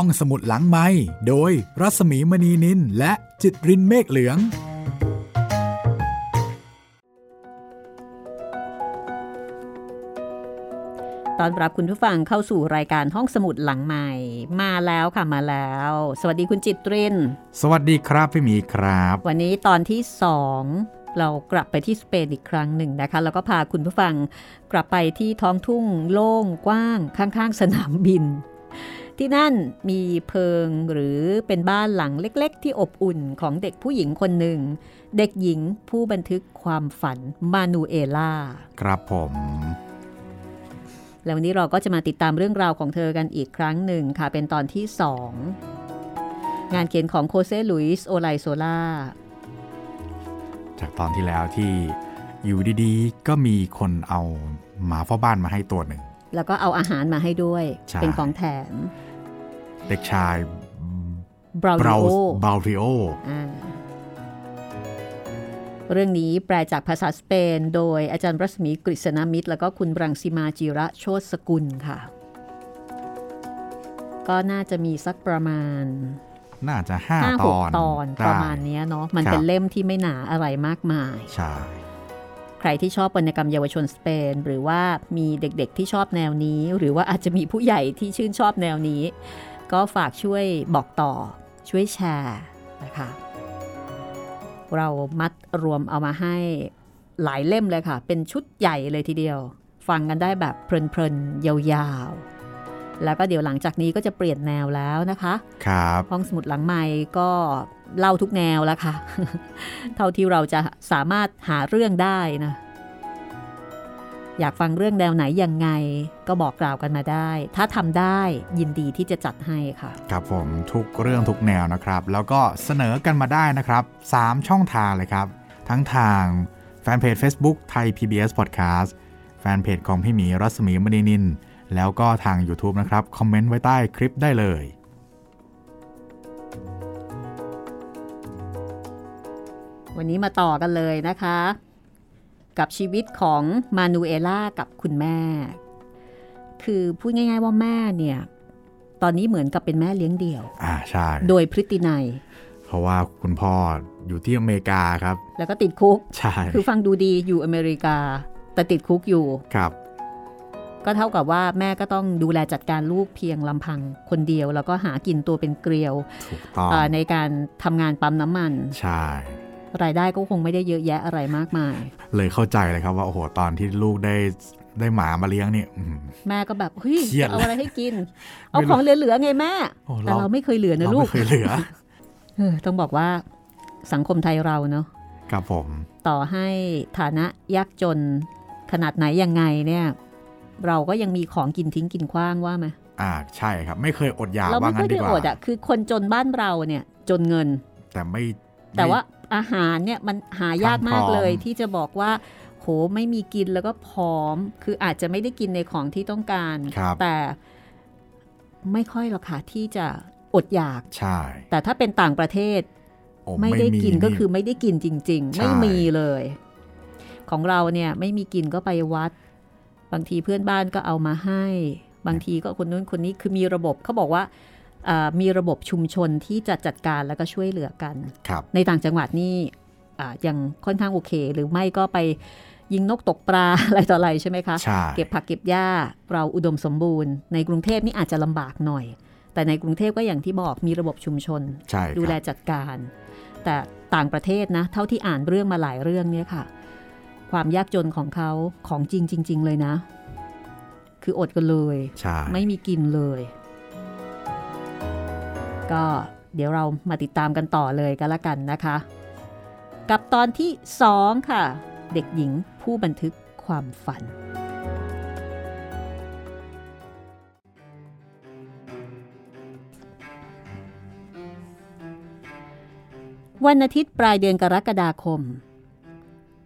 ห้องสมุดหลังไม้โดยรัสมีมณีนินและจิตรินเมฆเหลือง ตอนรับคุณผู้ฟังเข้าสู่รายการห้องสมุดหลังใหม่ มาแล้วค่ะมาแล้ว สวัสดีคุณจิตริน สวัสดีครับพี่หมีครับ วันนี้ตอนที่สองเรากลับไปที่สเปนอีกครั้งหนึ่งนะคะ แล้วก็พาคุณผู้ฟังกลับไปที่ท้องทุ่งโล่งกว้างข้างๆ สนามบิน ที่นั่นมีเพิงหรือเป็นบ้านหลังเล็กๆ ที่อบอุ่นของเด็กผู้หญิงคนหนึ่ง เด็กหญิงผู้บันทึกความฝันมานูเอล่า ครับผมแล้ววันนี้เราก็จะมาติดตามเรื่องราวของเธอกันอีกครั้งหนึ่งค่ะ เป็นตอนที่สองงานเขียนของโคเซลุยส์โอไลโซล่าจากตอนที่แล้วที่อยู่ดีๆ ก็มีคนเอาหมาเฝ้าบ้านมาให้ตัวหนึ่ง แล้วก็เอาอาหารมาให้ด้วยใช่เป็นของแถม เด็กชายบราวบราโอบราริโออ่าเรื่องนี้แปลจากภาษาสเปน โดยอาจารย์รัศมีกฤษณมิตร แล้วก็คุณรังสีมาจิระโชตสกุลค่ะ ก็น่าจะมีสักประมาณ น่าจะห้า5ตอน6ตอนได้ประมาณเนี้ยเนาะมันครับเป็นเล่มที่ไม่หนาอะไรมากมายใช่ใครที่ชอบวรรณกรรมเยาวชนสเปน หรือว่ามีเด็กๆที่ชอบแนวนี้ หรือว่าอาจจะมีผู้ใหญ่ที่ชื่นชอบแนวนี้ ก็ฝากช่วยบอกต่อช่วยแชร์นะคะ เรามัดรวมเอามาให้หลายเล่มเลยค่ะ เป็นชุดใหญ่เลยทีเดียว ฟังกันได้แบบเพลินๆ ยาวๆ แล้วก็เดี๋ยวหลังจากนี้ก็จะเปลี่ยนแนวแล้วนะคะ ครับห้องสมุดหลังใหม่ก็เล่าทุกแนวแล้วค่ะ เท่าที่เราจะสามารถหาเรื่องได้นะ อยากฟังเรื่องแนวไหนยังไง ก็บอกกล่าวกันมาได้ ถ้าทำได้ยินดีที่จะจัดให้ค่ะ ครับผมทุกเรื่องทุกแนวนะครับ แล้วก็เสนอกันมาได้นะครับ 3 ช่องทางเลยครับ ทั้งทางแฟนเพจ Facebook ไทย PBS Podcast แฟนเพจของพี่หมีรัศมีมณีนิน แล้วก็ทาง YouTube นะครับ คอมเมนต์ไว้ใต้คลิปได้เลยวันนี้มาต่อกันเลยนะคะ กับชีวิตของมานูเอล่ากับคุณแม่ คือพูดง่าย ๆว่าแม่เนี่ยตอนนี้เหมือนกับเป็นแม่เลี้ยงเดี่ยว อ่าใช่ โดยพฤตินัย เพราะว่าคุณพ่ออยู่ที่อเมริกาครับ แล้วก็ติดคุก ใช่ คือฟังดูดีอยู่อเมริกา แต่ติดคุกอยู่ ครับ ก็เท่ากับว่าแม่ก็ต้องดูแลจัดการลูกเพียงลำพังคนเดียว แล้วก็หากินตัวเป็นเกลียวถูกต้องเอ่อในการทำงานปั๊มน้ำมัน ใช่ รายได้ก็คงไม่ได้เยอะแยะอะไรมากมาย เลยเข้าใจเลยครับว่าโอ้โหตอนที่ลูกได้ได้หมามาเลี้ยงเนี่ยอืมแม่ก็แบบเฮ้ยเครียดจะเอาอะไรให้กินไม่เอารู้ของเหลือๆไงแม่โอ้แต่เราไม่เคยเหลือนะเราลูกไม่เคยเหลือเออต้องบอกว่าสังคมไทยเราเนาะครับผม ต่อให้ฐานะยากจนขนาดไหนยังไงเนี่ย เราก็ยังมีของกินทิ้งกินขว้างว่าไหมอ่าใช่ครับ ไม่เคยอดอยากเราว่าไม่งั้ค่อยนดีได้กอว่าดอะคือคนจนบ้านเราเนี่ย จนเงิน แต่ไม่แต่ไม่ว่า อาหารเนี่ยมันหายากมากทั้งพร้อมเลยที่จะบอกว่าโหไม่มีกินแล้วก็ผอม คืออาจจะไม่ได้กินในของที่ต้องการครับแต่ไม่ค่อยหรอกค่ะที่จะอดอยาก ใช่ แต่ถ้าเป็นต่างประเทศโอ้ไม่ได้กินก็คือนี่ไม่ได้กินจริงๆใช่ไม่มีเลย ของเราเนี่ยไม่มีกินก็ไปวัด บางทีเพื่อนบ้านก็เอามาให้ บางทีก็คนนู้นคนนี้คือมีระบบเขาบอกว่าอ่า มีระบบชุมชนที่จะจัดการแล้วก็ช่วยเหลือกันครับในต่างจังหวัดนี่อ่ายังค่อนข้างโอเค หรือไม่ก็ไปยิงนกตกปลาอะไรต่ออะไรใช่ไหมคะใช่เก็บผักเก็บหญ้าเราอุดมสมบูรณ์ ในกรุงเทพนี่อาจจะลำบากหน่อย แต่ในกรุงเทพก็อย่างที่บอกมีระบบชุมชนใช่ดูแลครับจัดการ แต่ต่างประเทศนะ เท่าที่อ่านเรื่องมาหลายเรื่องเนี่ยค่ะ ความยากจนของเขาของจริงจริง ๆ เลยนะ คืออดกันเลยใช่ไม่มีกินเลย ก็เดี๋ยวเรามาติดตามกันต่อเลยกันละกันนะคะ กับตอนที่ 2 ค่ะ เด็กหญิงผู้บันทึกความฝัน วันอาทิตย์ปลายเดือนกรกฎาคม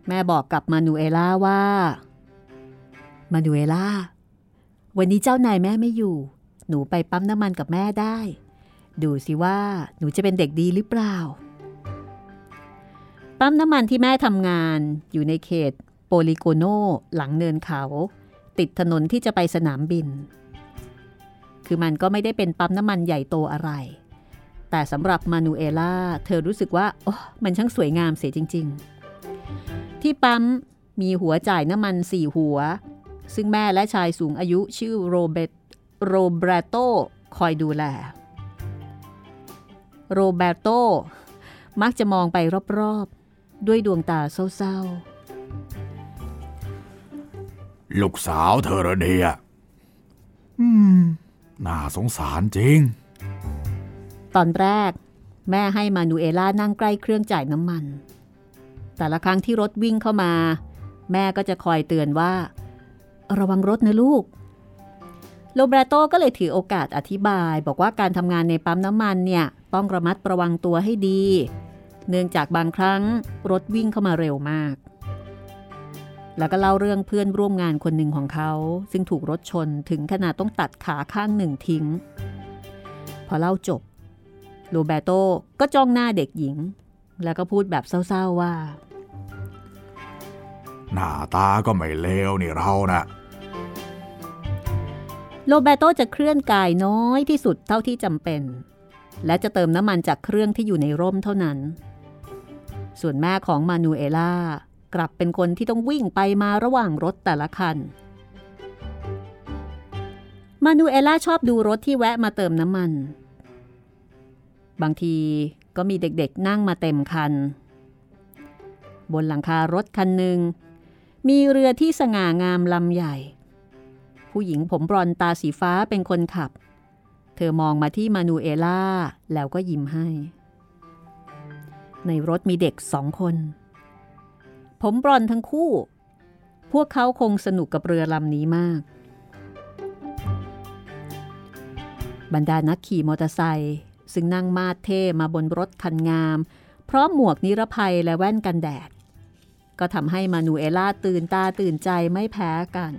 แม่บอกกับมานูเอล่าว่า มานูเอล่าวันนี้เจ้านายแม่ไม่อยู่ หนูไปปั๊มน้ำมันกับแม่ได้ ดูสิว่าหนูจะเป็นเด็กดีหรือเปล่า ปั๊มน้ำมันที่แม่ทำงานอยู่ในเขตโปลิโกโนหลังเนินเขา ติดถนนที่จะไปสนามบิน คือมันก็ไม่ได้เป็นปั๊มน้ำมันใหญ่โตอะไร แต่สำหรับมานูเอล่าเธอรู้สึกว่าโอ้มันช่างสวยงามเสียจริง ๆ ที่ปั๊มมีหัวจ่ายน้ำมันสี่หัว ซึ่งแม่และชายสูงอายุชื่อโรเบตโรเบรโตคอยดูแล โรเบโตมักจะมองไปรอบๆ ด้วยดวงตาเศร้าๆ ลูกสาวเธอระเนียอืม น่าสงสารจริง ตอนแรก แม่ให้มานูเอล่านั่งใกล้เครื่องจ่ายน้ำมัน แต่ละครั้งที่รถวิ่งเข้ามา แม่ก็จะคอยเตือนว่า ระวังรถนะลูกโลเบรโตก็เลยถือโอกาสอธิบาย บอกว่าการทำงานในปั๊มน้ำมันเนี่ย ต้องระมัดระวังตัวให้ดี เนื่องจากบางครั้งรถวิ่งเข้ามาเร็วมาก แล้วก็เล่าเรื่องเพื่อนร่วมงานคนหนึ่งของเขา ซึ่งถูกรถชนถึงขนาดต้องตัดขาข้างหนึ่งทิ้ง พอเล่าจบโรเบโตก็จ้องหน้าเด็กหญิง แล้วก็พูดแบบเศร้าๆว่า หน้าตาก็ไม่เลวนี่เรานะ่ะโรเบโตจะเคลื่อนกายน้อยที่สุดเท่าที่จำเป็น และจะเติมน้ำมันจากเครื่องที่อยู่ในร่มเท่านั้น ส่วนแม่ของมานูเอล่ากลับเป็นคนที่ต้องวิ่งไปมาระหว่างรถแต่ละคัน มานูเอล่าชอบดูรถที่แวะมาเติมน้ำมัน บางทีก็มีเด็กๆนั่งมาเต็มคัน บนหลังคารถคันหนึ่งมีเรือที่สง่างามลำใหญ่ ผู้หญิงผมบรอนตาสีฟ้าเป็นคนขับ ธอมองมาที่มานูเอล่าแล้วก็ยิ้มให้ ในรถมีเด็กสองคน ผมบรอนทั้งคู่ พวกเขาคงสนุกกับเรือลำนี้มาก บรรดานักขี่มอเตอร์ไซค์ซึ่งนั่งมาดเท่มาบนรถคันงาม พร้อมหมวกนิรภัยและแว่นกันแดด ก็ทำให้มานูเอล่าตื่นตาตื่นใจไม่แพ้กัน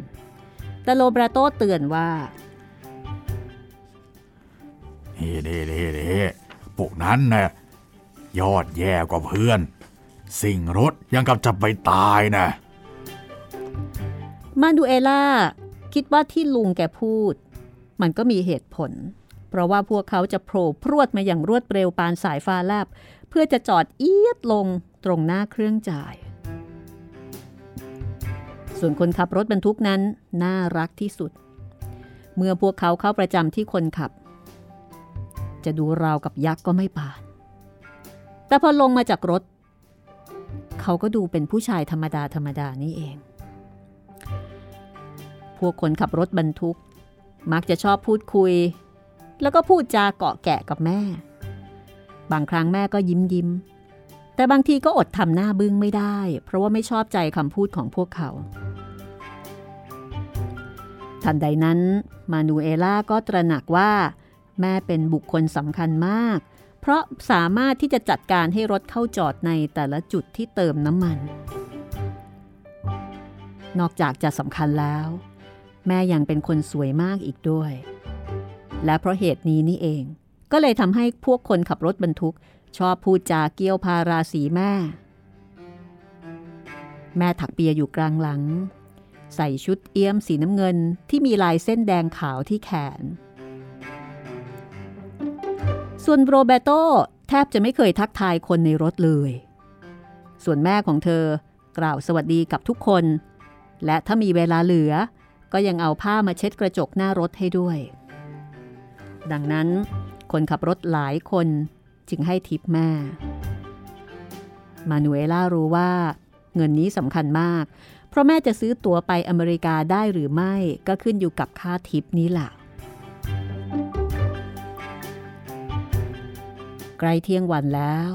แต่โลบราโตเตือนว่า เฮ้เด้เด้เด้พวกนั้นน่ะยอดแย่กว่าเพื่อน สิ่งรถยังกับจะไปตายนะ มานูเอล่า คิดว่าที่ลุงแกพูด มันก็มีเหตุผล เพราะว่าพวกเขาจะโผล่พรวดมาอย่างรวดเร็วปานสายฟ้าแลบ เพื่อจะจอดเอียดลงตรงหน้าเครื่องจ่าย ส่วนคนขับรถบรรทุกนั้นน่ารักที่สุด เมื่อพวกเขาเข้าประจำที่คนขับ จะดูราวกับยักษ์ก็ไม่ปาน แต่พอลงมาจากรถ เขาก็ดูเป็นผู้ชายธรรมดาธรรมดานี่เอง พวกคนขับรถบรรทุก มักจะชอบพูดคุย แล้วก็พูดจาเกาะแกะกับแม่ บางครั้งแม่ก็ยิ้มยิ้ม แต่บางทีก็อดทำหน้าบึ้งไม่ได้ เพราะว่าไม่ชอบใจคำพูดของพวกเขาทันใดนั้นมานูเอล่าก็ตระหนักว่า แม่เป็นบุคคลสำคัญมาก เพราะสามารถที่จะจัดการให้รถเข้าจอดในแต่ละจุดที่เติมน้ำมัน นอกจากจะสำคัญแล้ว แม่ยังเป็นคนสวยมากอีกด้วย และเพราะเหตุนี้นี่เอง ก็เลยทำให้พวกคนขับรถบรรทุก ชอบพูดจาเกี้ยวพาราสีแม่ แม่ถักเปียอยู่กลางหลัง ใส่ชุดเอี้ยมสีน้ำเงินที่มีลายเส้นแดงขาวที่แขน ส่วนโรเบโตแทบจะไม่เคยทักทายคนในรถเลย ส่วนแม่ของเธอกล่าวสวัสดีกับทุกคน และถ้ามีเวลาเหลือ ก็ยังเอาผ้ามาเช็ดกระจกหน้ารถให้ด้วย ดังนั้นคนขับรถหลายคนจึงให้ทิปแม่ มานูเอล่ารู้ว่า เงินนี้สำคัญมาก เพราะแม่จะซื้อตั๋วไปอเมริกาได้หรือไม่ก็ขึ้นอยู่กับค่าทิปนี้แหละ ใกล้เที่ยงวันแล้ว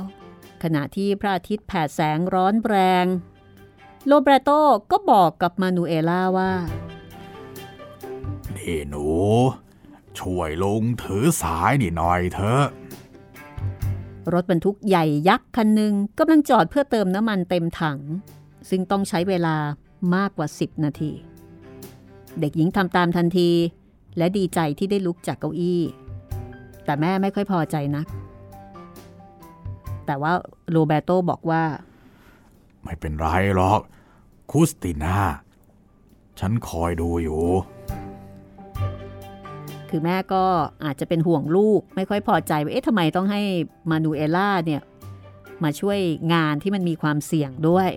ขณะที่พระอาทิตย์แผดแสงร้อนแรง โลเบรโตก็บอกกับมานูเอล่าว่า นี่หนู ช่วยลงถือสายนี่หน่อยเถอะรถบรรทุกใหญ่ยักษ์คันหนึ่งกำลังจอดเพื่อเติมน้ำมันเต็มถัง ซึ่งต้องใช้เวลามากกว่า 10 นาที เด็กหญิงทำตามทันที และดีใจที่ได้ลุกจากเก้าอี้ แต่แม่ไม่ค่อยพอใจนัก แต่ว่าโรเบโตบอกว่า ไม่เป็นไรหรอก คุสติน่า ฉันคอยดูอยู่คืคือแม่ก็อาจจะเป็นห่วงลูกไม่ค่อยพอใจว่าเอ๊ะทำไมต้องให้มานูเอล่าเนี่ย มาช่วยงานที่มันมีความเสี่ยงด้วย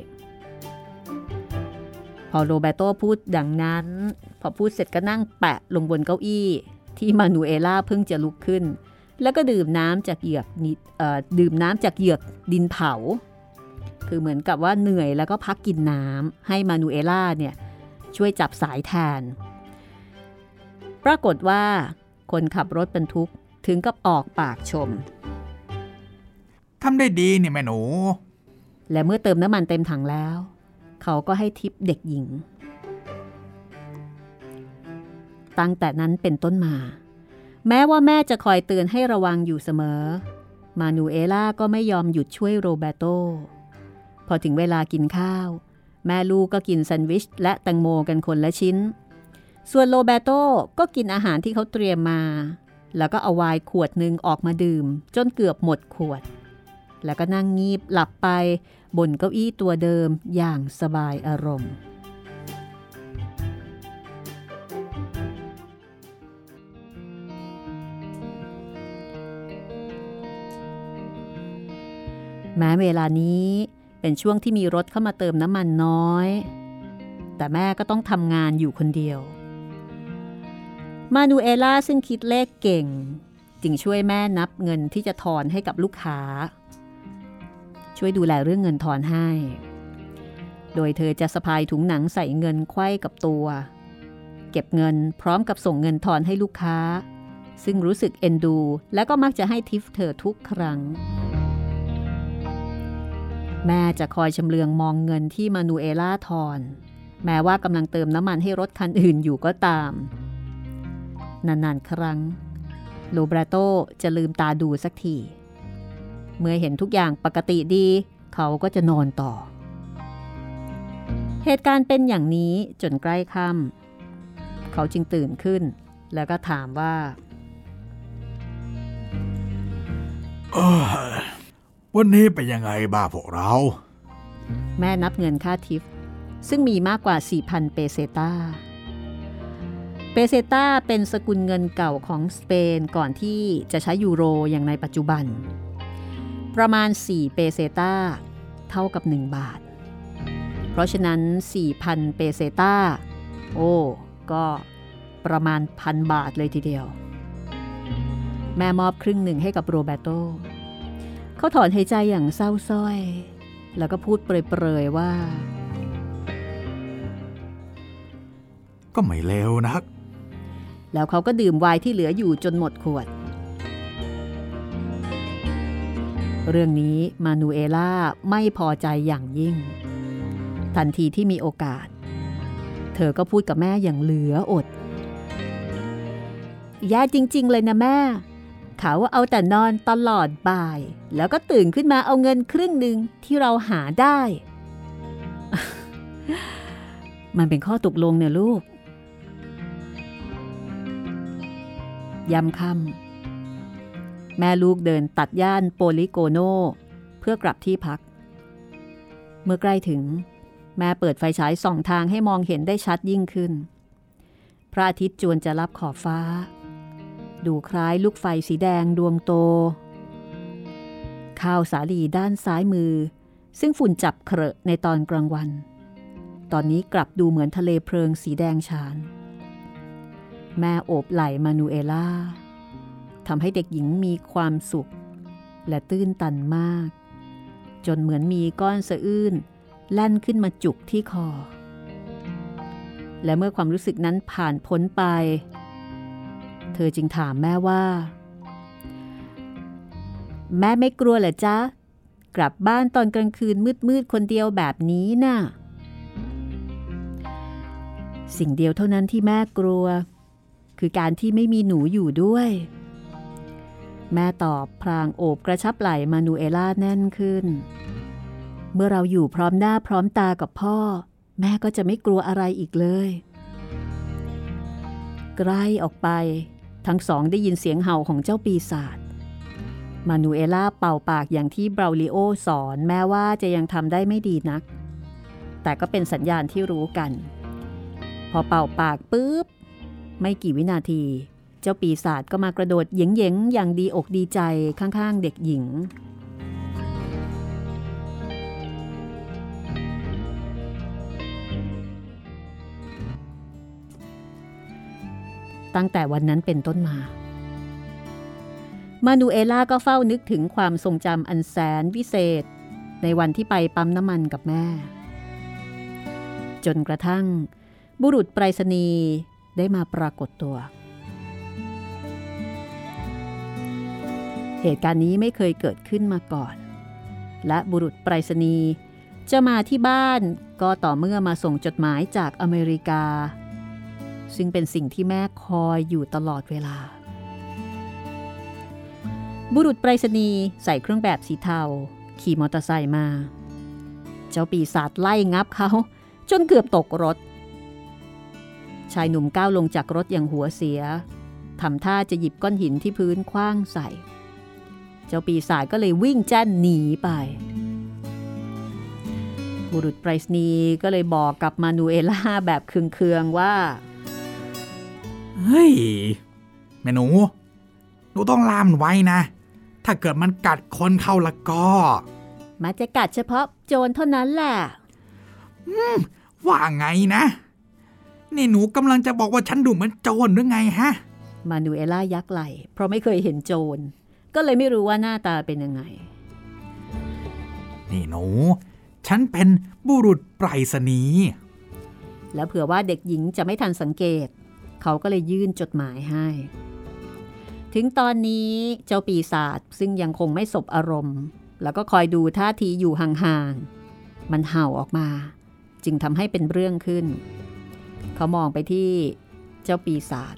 พอโรเบโตพูดดังนั้น พอพูดเสร็จก็นั่งแปะลงบนเก้าอี้ที่มานูเอล่าเพิ่งจะลุกขึ้น แล้วก็ดื่มน้ำจากเหยือกดื่มน้ำจากเหยือกดินเผา คือเหมือนกับว่าเหนื่อยแล้วก็พักกินน้ำให้มานูเอล่าเนี่ยช่วยจับสายแทน ปรากฏว่าคนขับรถบรรทุกถึงกับออกปากชมทำได้ดีนี่แม่หนู และเมื่อเติมน้ำมันเต็มถังแล้ว เขาก็ให้ทิปเด็กหญิง ตั้งแต่นั้นเป็นต้นมา แม้ว่าแม่จะคอยเตือนให้ระวังอยู่เสมอ มานูเอล่าก็ไม่ยอมหยุดช่วยโรเบโต พอถึงเวลากินข้าว แม่ลูกก็กินแซนด์วิชและแตงโมกันคนละชิ้น ส่วนโรเบโตก็กินอาหารที่เขาเตรียมมา แล้วก็เอาไวน์ขวดหนึ่งออกมาดื่ม จนเกือบหมดขวด แล้วก็นั่งงีบหลับไปบนเก้าอี้ตัวเดิมอย่างสบายอารมณ์ แม้เวลานี้เป็นช่วงที่มีรถเข้ามาเติมน้ำมันน้อย แต่แม่ก็ต้องทำงานอยู่คนเดียว มานูเอล่าซึ่งคิดเลขเก่ง จึงช่วยแม่นับเงินที่จะทอนให้กับลูกค้า ช่วยดูแลเรื่องเงินทอนให้ โดยเธอจะสะพายถุงหนังใส่เงินไขว้กับตัว เก็บเงินพร้อมกับส่งเงินทอนให้ลูกค้า ซึ่งรู้สึกเอ็นดู และก็มักจะให้ทิฟเธอทุกครั้ง แม่จะคอยชำเลืองมองเงินที่มานูเอล่าทอน แม้ว่ากำลังเติมน้ำมันให้รถคันอื่นอยู่ก็ตาม นานๆ ครั้ง โลบราโตจะลืมตาดูสักที เมื่อเห็นทุกอย่างปกติดี เขาก็จะนอนต่อ เหตุการณ์เป็นอย่างนี้จนใกล้ค่ำเขาจึงตื่นขึ้น แล้วก็ถามว่า วันนี้เป็นยังไงบ้าพวกเรา แม่นับเงินค่าทิปซึ่งมีมากกว่า 4,000 เปเซตาเปเซตาเป็นสกุลเงินเก่าของสเปนก่อนที่จะใช้ยูโรอย่างในปัจจุบัน ประมาณ 4 เปเซตาเท่ากับ 1 บาท เพราะฉะนั้น 4,000 เปเซตาโอ้ ก็ประมาณพันบาทเลยทีเดียว แม่มอบครึ่งหนึ่งให้กับโรเบโต เขาถอนหายใจอย่างเศร้าส้อย แล้วก็พูดเปรยๆว่า ก็ไม่เลวนัก แล้วเขาก็ดื่มไวน์ที่เหลืออยู่จนหมดขวด เรื่องนี้มานูเอล่าไม่พอใจอย่างยิ่ง ทันทีที่มีโอกาส เธอก็พูดกับแม่อย่างเหลืออดแย่จริง ๆ เลยนะแม่ เขาเอาแต่นอนตลอดบ่าย แล้วก็ตื่นขึ้นมาเอาเงินครึ่งหนึ่งที่เราหาได้ มันเป็นข้อตกลงเนี่ยลูกยำคำแม่ลูกเดินตัดย่านโปลิโกโนเพื่อกลับที่พัก เมื่อใกล้ถึง แม่เปิดไฟฉายส่องทางให้มองเห็นได้ชัดยิ่งขึ้น พระอาทิตย์จวนจะรับขอบฟ้า ดูคล้ายลูกไฟสีแดงดวงโต ข้าวสาลีด้านซ้ายมือ ซึ่งฝุ่นจับเครอะในตอนกลางวัน ตอนนี้กลับดูเหมือนทะเลเพลิงสีแดงฉาน แม่โอบไหล่มานูเอล่าทำให้เด็กหญิงมีความสุข และตื้นตันมาก จนเหมือนมีก้อนสะอื้นแล่นขึ้นมาจุกที่คอ และเมื่อความรู้สึกนั้นผ่านพ้นไป ธอจึงถามแม่ว่า แม่ไม่กลัวเหรอจ๊ะ กลับบ้านตอนกลางคืนมืดๆคนเดียวแบบนี้นะ่ะ สิ่งเดียวเท่านั้นที่แม่กลัว คือการที่ไม่มีหนูอยู่ด้วย แม่ตอบพรางโอบกระชับไหล่มานูเอล่าแน่นขึ้น เมื่อเราอยู่พร้อมหน้าพร้อมตากับพ่อ แม่ก็จะไม่กลัวอะไรอีกเลยใกล้ออกไป ทั้งสองได้ยินเสียงเห่าของเจ้าปีศาจมานูเอล่าเป่าปากอย่างที่เบราลิโอสอนแม้ว่าจะยังทำได้ไม่ดีนัก แต่ก็เป็นสัญญาณที่รู้กัน พอเป่าปากปุ๊บ ไม่กี่วินาที เจ้าปีศาจก็มากระโดดเยงๆอย่างดีอกดีใจข้างๆเด็กหญิง ตั้งแต่วันนั้นเป็นต้นมา มานูเอล่าก็เฝ้านึกถึงความทรงจำอันแสนวิเศษ ในวันที่ไปปั๊มน้ำมันกับแม่ จนกระทั่ง บุรุษไปรษณีย์ได้มาปรากฏตัว เหตุการณ์นี้ไม่เคยเกิดขึ้นมาก่อน และบุรุษไปรษณีย์จะมาที่บ้านก็ต่อเมื่อมาส่งจดหมายจากอเมริกา ซึ่งเป็นสิ่งที่แม่คอยอยู่ตลอดเวลา บุรุษไปรษณีย์ใส่เครื่องแบบสีเทา ขี่มอเตอร์ไซค์มา เจ้าปีศาจไล่งับเขา จนเกือบตกรถ ชายหนุ่มก้าวลงจากรถอย่างหัวเสียทำท่าจะหยิบก้อนหินที่พื้นคว้างใส่ เจ้าปีศาจก็เลยวิ่งแจ้นหนีไป บุรุษไปรษณีย์ก็เลยบอกกับมานูเอล่าแบบเคืองๆว่า เฮ้ย แม่หนู หนูต้องล่ามไว้นะ ถ้าเกิดมันกัดคนเข้าละก็มาจะกัดเฉพาะโจรเท่านั้นแหละว่าไงนะ นี่หนูกำลังจะบอกว่าฉันดูเหมือนโจรหรือไงฮะ มานูเอล่ายักไหล เพราะไม่เคยเห็นโจร ก็เลยไม่รู้ว่าหน้าตาเป็นยังไง นี่หนู ฉันเป็นบุรุษไปรษณีย์แล้วเผื่อว่าเด็กหญิงจะไม่ทันสังเกต เขาก็เลยยื่นจดหมายให้ ถึงตอนนี้เจ้าปีศาจซึ่งยังคงไม่สบอารมณ์ แล้วก็คอยดูท่าทีอยู่ห่างๆ มันเห่าออกมา จึงทำให้เป็นเรื่องขึ้น เขามองไปที่เจ้าปีศาจ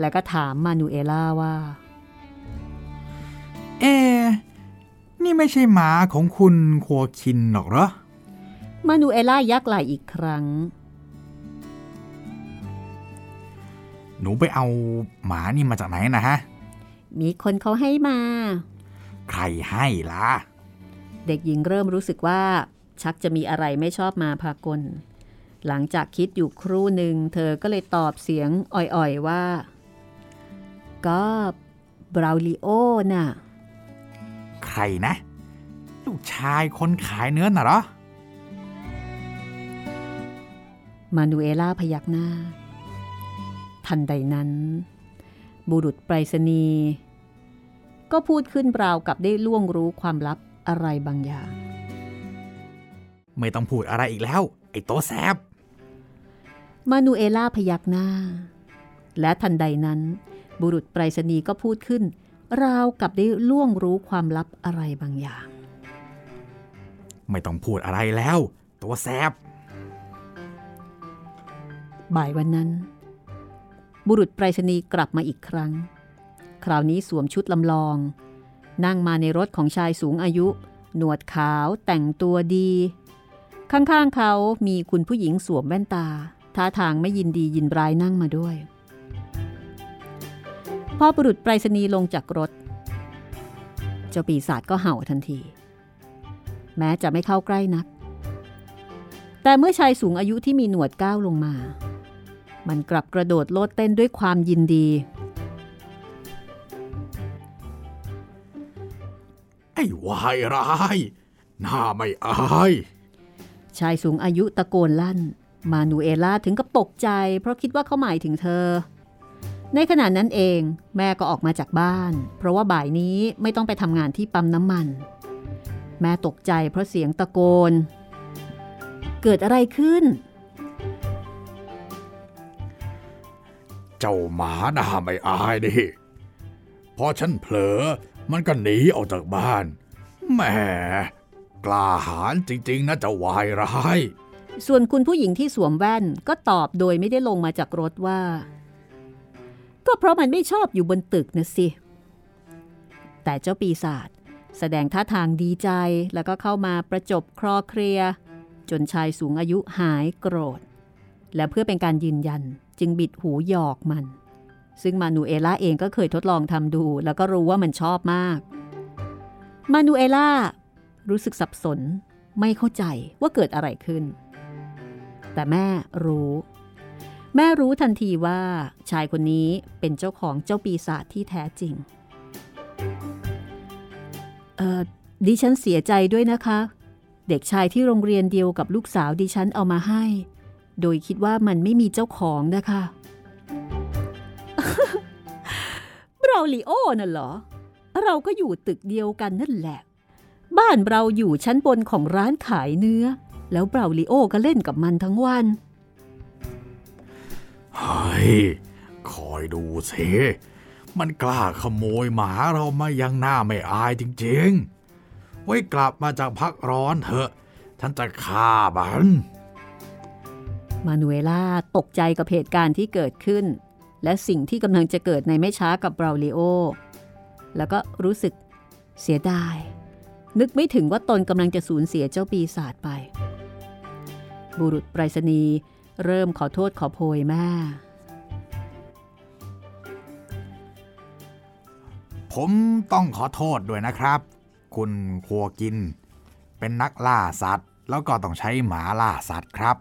แล้วก็ถามมานูเอล่าว่า เอะนี่ไม่ใช่หมาของคุณครัวคินหรอกเหรอ มานูเอล่ายักไหล่อีกครั้ง หนูไปเอาหมานี่มาจากไหนนะฮะ มีคนเขาให้มา ใครให้ล่ะ เด็กหญิงเริ่มรู้สึกว่า ชักจะมีอะไรไม่ชอบมาพากล หลังจากคิดอยู่ครู่หนึ่ง เธอก็เลยตอบเสียงอ่อยๆว่า ก็บราวลิโอน่ะ ใครนะ ลูกชายคนขายเนื้อน่ะเหรอ มานูเอล่าพยักหน้า ทันใดนั้น บุรุษไปรษณีย์ก็พูดขึ้นราวกับได้ล่วงรู้ความลับอะไรบางอย่าง ไม่ต้องพูดอะไรอีกแล้ว ไอ้โตแซบมานูเอล่าพยักหน้า และทันใดนั้น บุรุษไปรษณีย์ก็พูดขึ้น ราวกับได้ล่วงรู้ความลับอะไรบางอย่าง ไม่ต้องพูดอะไรแล้ว ตัวแซบบ่ายวันนั้น บุรุษไปรษณีย์กลับมาอีกครั้ง คราวนี้สวมชุดลำลอง นั่งมาในรถของชายสูงอายุ หนวดขาวแต่งตัวดี ข้างๆเขามีคุณผู้หญิงสวมแว่นตา ท่าทางไม่ยินดียินร้ายนั่งมาด้วยพอบุรุษไปรษณีย์ลงจากรถ เจ้าปีศาจก็เห่าทันที แม้จะไม่เข้าใกล้นัก แต่เมื่อชายสูงอายุที่มีหนวดก้าวลงมา มันกลับกระโดดโลดเต้นด้วยความยินดี ไอ้วายร้ายหน้าไม่อาย ชายสูงอายุตะโกนลั่น มานูเอล่าถึงกับตกใจ เพราะคิดว่าเขาหมายถึงเธอ ในขณะนั้นเองแม่ก็ออกมาจากบ้าน เพราะว่าบ่ายนี้ไม่ต้องไปทำงานที่ปั๊มน้ำมัน แม่ตกใจเพราะเสียงตะโกน เกิดอะไรขึ้น เจ้าหมาหน้าไม่อายดิพอฉันเผลอมันก็หนีออกจากบ้านแหมกล้าหาญจริงๆนะเจ้าวายร้าย ส่วนคุณผู้หญิงที่สวมแว่นก็ตอบโดยไม่ได้ลงมาจากรถว่า ก็เพราะมันไม่ชอบอยู่บนตึกนะสิ แต่เจ้าปีศาจแสดงท่าทางดีใจแล้วก็เข้ามาประจบคลอเคลียจนชายสูงอายุหายโกรธ และเพื่อเป็นการยืนยันจึงบิดหูหยอกมัน ซึ่งมานูเอล่าเองก็เคยทดลองทำดู แล้วก็รู้ว่ามันชอบมาก มานูเอล่ารู้สึกสับสน ไม่เข้าใจว่าเกิดอะไรขึ้น แต่แม่รู้ แม่รู้ทันทีว่าชายคนนี้เป็นเจ้าของเจ้าปีศาจที่แท้จริง เออดิฉันเสียใจด้วยนะคะ เด็กชายที่โรงเรียนเดียวกับลูกสาวดิฉันเอามาให้ โดยคิดว่ามันไม่มีเจ้าของนะคะเบราลิโอน่ะเหรอ เราก็อยู่ตึกเดียวกันนั่นแหละ บ้านเราอยู่ชั้นบนของร้านขายเนื้อ แล้วเบราลิโอก็เล่นกับมันทั้งวัน เฮ้ย คอยดูสิมันกล้าขโมยหมาเรามายังหน้าไม่อายจริง ๆ ไว้กลับมาจากพักร้อนเถอะ ฉันจะฆ่ามัน มานูเอล่าตกใจกับเหตุการณ์ที่เกิดขึ้น และสิ่งที่กำลังจะเกิดในไม่ช้ากับเบราลิโอ แล้วก็รู้สึกเสียดาย นึกไม่ถึงว่าตนกำลังจะสูญเสียเจ้าปีศาจไป บุรุษไปรษณีย์เริ่มขอโทษขอโพยแม่ผมต้องขอโทษด้วยนะครับ คุณครัวกิน เป็นนักล่าสัตว์ แล้วก็ต้องใช้หมาล่าสัตว์ครับ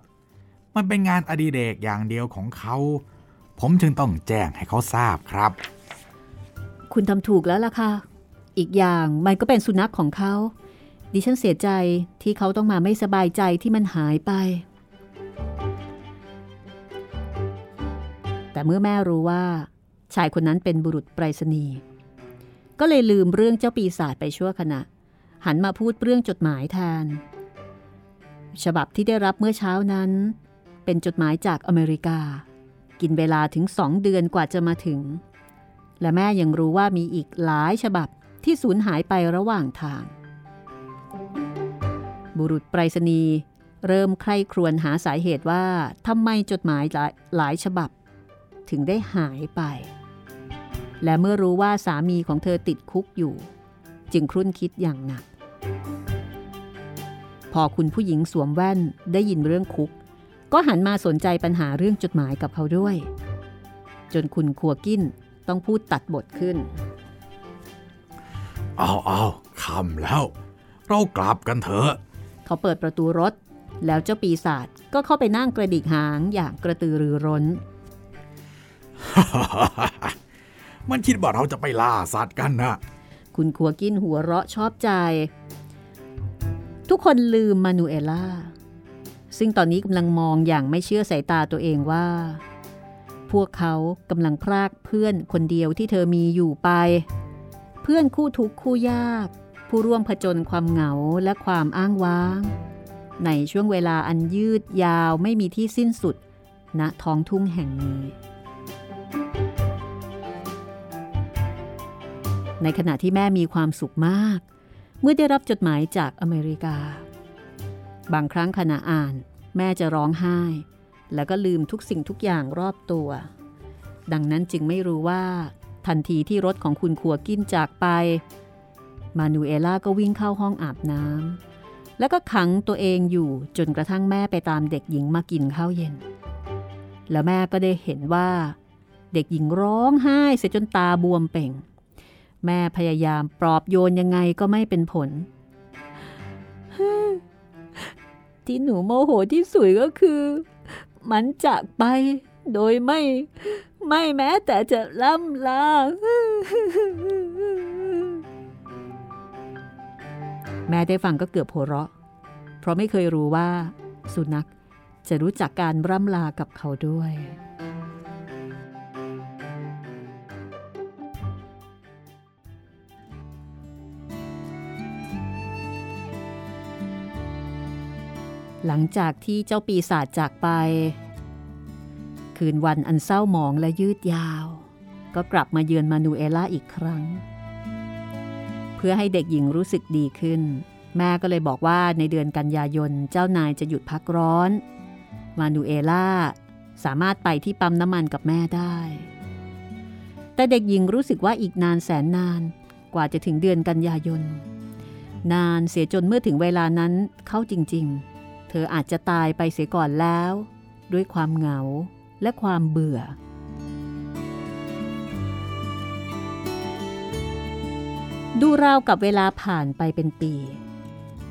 มันเป็นงานอดิเรกอย่างเดียวของเขา ผมจึงต้องแจ้งให้เขาทราบครับ คุณทำถูกแล้วล่ะค่ะ อีกอย่างมันก็เป็นสุนัขของเขา ดิฉันเสียใจที่เขาต้องมาไม่สบายใจที่มันหายไป แต่เมื่อแม่รู้ว่า ชายคนนั้นเป็นบุรุษไปรษณีย์ก็เลยลืมเรื่องเจ้าปีศาจไปชั่วขณะ หันมาพูดเรื่องจดหมายแทนฉบับที่ได้รับเมื่อเช้านั้น เป็นจดหมายจากอเมริกา กินเวลาถึงสองเดือนกว่าจะมาถึง และแม่ยังรู้ว่ามีอีกหลายฉบับที่สูญหายไประหว่างทาง บุรุษไปรษณีย์เริ่มใคร่ครวญหาสาเหตุว่าทำไมจดหมายหลายหลายฉบับ ถึงได้หายไป และเมื่อรู้ว่าสามีของเธอติดคุกอยู่ จึงครุ่นคิดอย่างหนัก พอคุณผู้หญิงสวมแว่นได้ยินเรื่องคุก ก็หันมาสนใจปัญหาเรื่องจดหมายกับเขาด้วย จนคุณครัวกินต้องพูดตัดบทขึ้น เอาเอาคำแล้ว เรากลับกันเถอะ เขาเปิดประตูรถ แล้วเจ้าปีศาจก็เข้าไปนั่งกระดิกหางอย่างกระตือรือร้น มันคิดว่าเราจะไปล่าสัตว์กันนะคุณครัวกินหัวเราะชอบใจ ทุกคนลืมมานูเอล่า ซึ่งตอนนี้กำลังมองอย่างไม่เชื่อสายตาตัวเองว่า พวกเขากำลังพรากเพื่อนคนเดียวที่เธอมีอยู่ไป เพื่อนคู่ทุกคู่ยาก ผู้ร่วมผจญความเหงาและความอ้างว้าง ในช่วงเวลาอันยืดยาวไม่มีที่สิ้นสุดณท้องทุ่งแห่งนี้ ในขณะที่แม่มีความสุขมาก เมื่อได้รับจดหมายจากอเมริกา บางครั้งขณะอ่าน แม่จะร้องไห้ แล้วก็ลืมทุกสิ่งทุกอย่างรอบตัว ดังนั้นจึงไม่รู้ว่า ทันทีที่รถของคุณขัวกินจากไป มานูเอล่าก็วิ่งเข้าห้องอาบน้ำแล้วก็ขังตัวเองอยู่จนกระทั่งแม่ไปตามเด็กหญิงมากินข้าวเย็น แล้วแม่ก็ได้เห็นว่า เด็กหญิงร้องไห้เสียจนตาบวมเป่ง แม่พยายามปลอบโยนยังไงก็ไม่เป็นผล ที่หนูโมโหที่สุดก็คือ มันจากไปโดยไม่ ไม่แม้แต่จะล่ำลา แม่ได้ฟังก็เกือบหัวเราะ เพราะไม่เคยรู้ว่า สุนัขจะรู้จักการร่ำลากับเขาด้วย หลังจากที่เจ้าปีศาจจากไป คืนวันอันเศร้าหมองและยืดยาว ก็กลับมาเยือนมานูเอล่าอีกครั้ง เพื่อให้เด็กหญิงรู้สึกดีขึ้น แม่ก็เลยบอกว่าในเดือนกันยายนเจ้านายจะหยุดพักร้อน มานูเอล่าสามารถไปที่ปั๊มน้ำมันกับแม่ได้ แต่เด็กหญิงรู้สึกว่าอีกนานแสนนานกว่าจะถึงเดือนกันยายน นานเสียจนเมื่อถึงเวลานั้นเข้าจริง ๆ เธออาจจะตายไปเสียก่อนแล้ว ด้วยความเหงาและความเบื่อ ดูราวกับเวลาผ่านไปเป็นปี